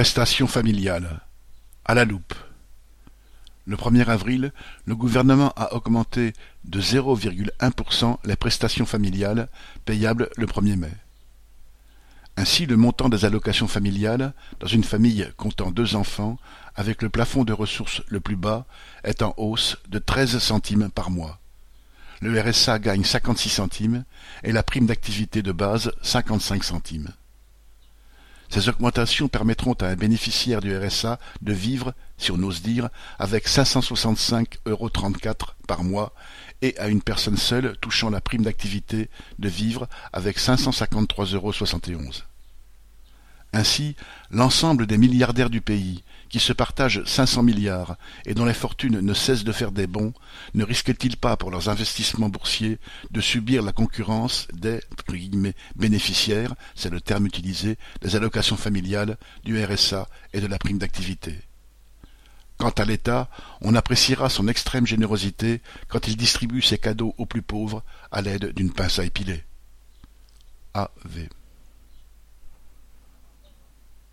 Prestations familiales. À la loupe. Le premier avril, le gouvernement a augmenté de 0,1% les prestations familiales payables le 1er mai. Ainsi, le montant des allocations familiales dans une famille comptant deux enfants, avec le plafond de ressources le plus bas, est en hausse de 13 centimes par mois. Le RSA gagne 56 centimes et la prime d'activité de base 55 centimes. Ces augmentations permettront à un bénéficiaire du RSA de vivre, si on ose dire, avec 565,34 euros par mois et à une personne seule touchant la prime d'activité de vivre avec 553,71 euros. Ainsi, l'ensemble des milliardaires du pays, qui se partagent 500 milliards et dont les fortunes ne cessent de faire des bons, ne risquent-ils pas pour leurs investissements boursiers de subir la concurrence des bénéficiaires, c'est le terme utilisé, des allocations familiales, du RSA et de la prime d'activité Quant à l'État, on appréciera son extrême générosité quand il distribue ses cadeaux aux plus pauvres à l'aide d'une pince à épiler. A.V.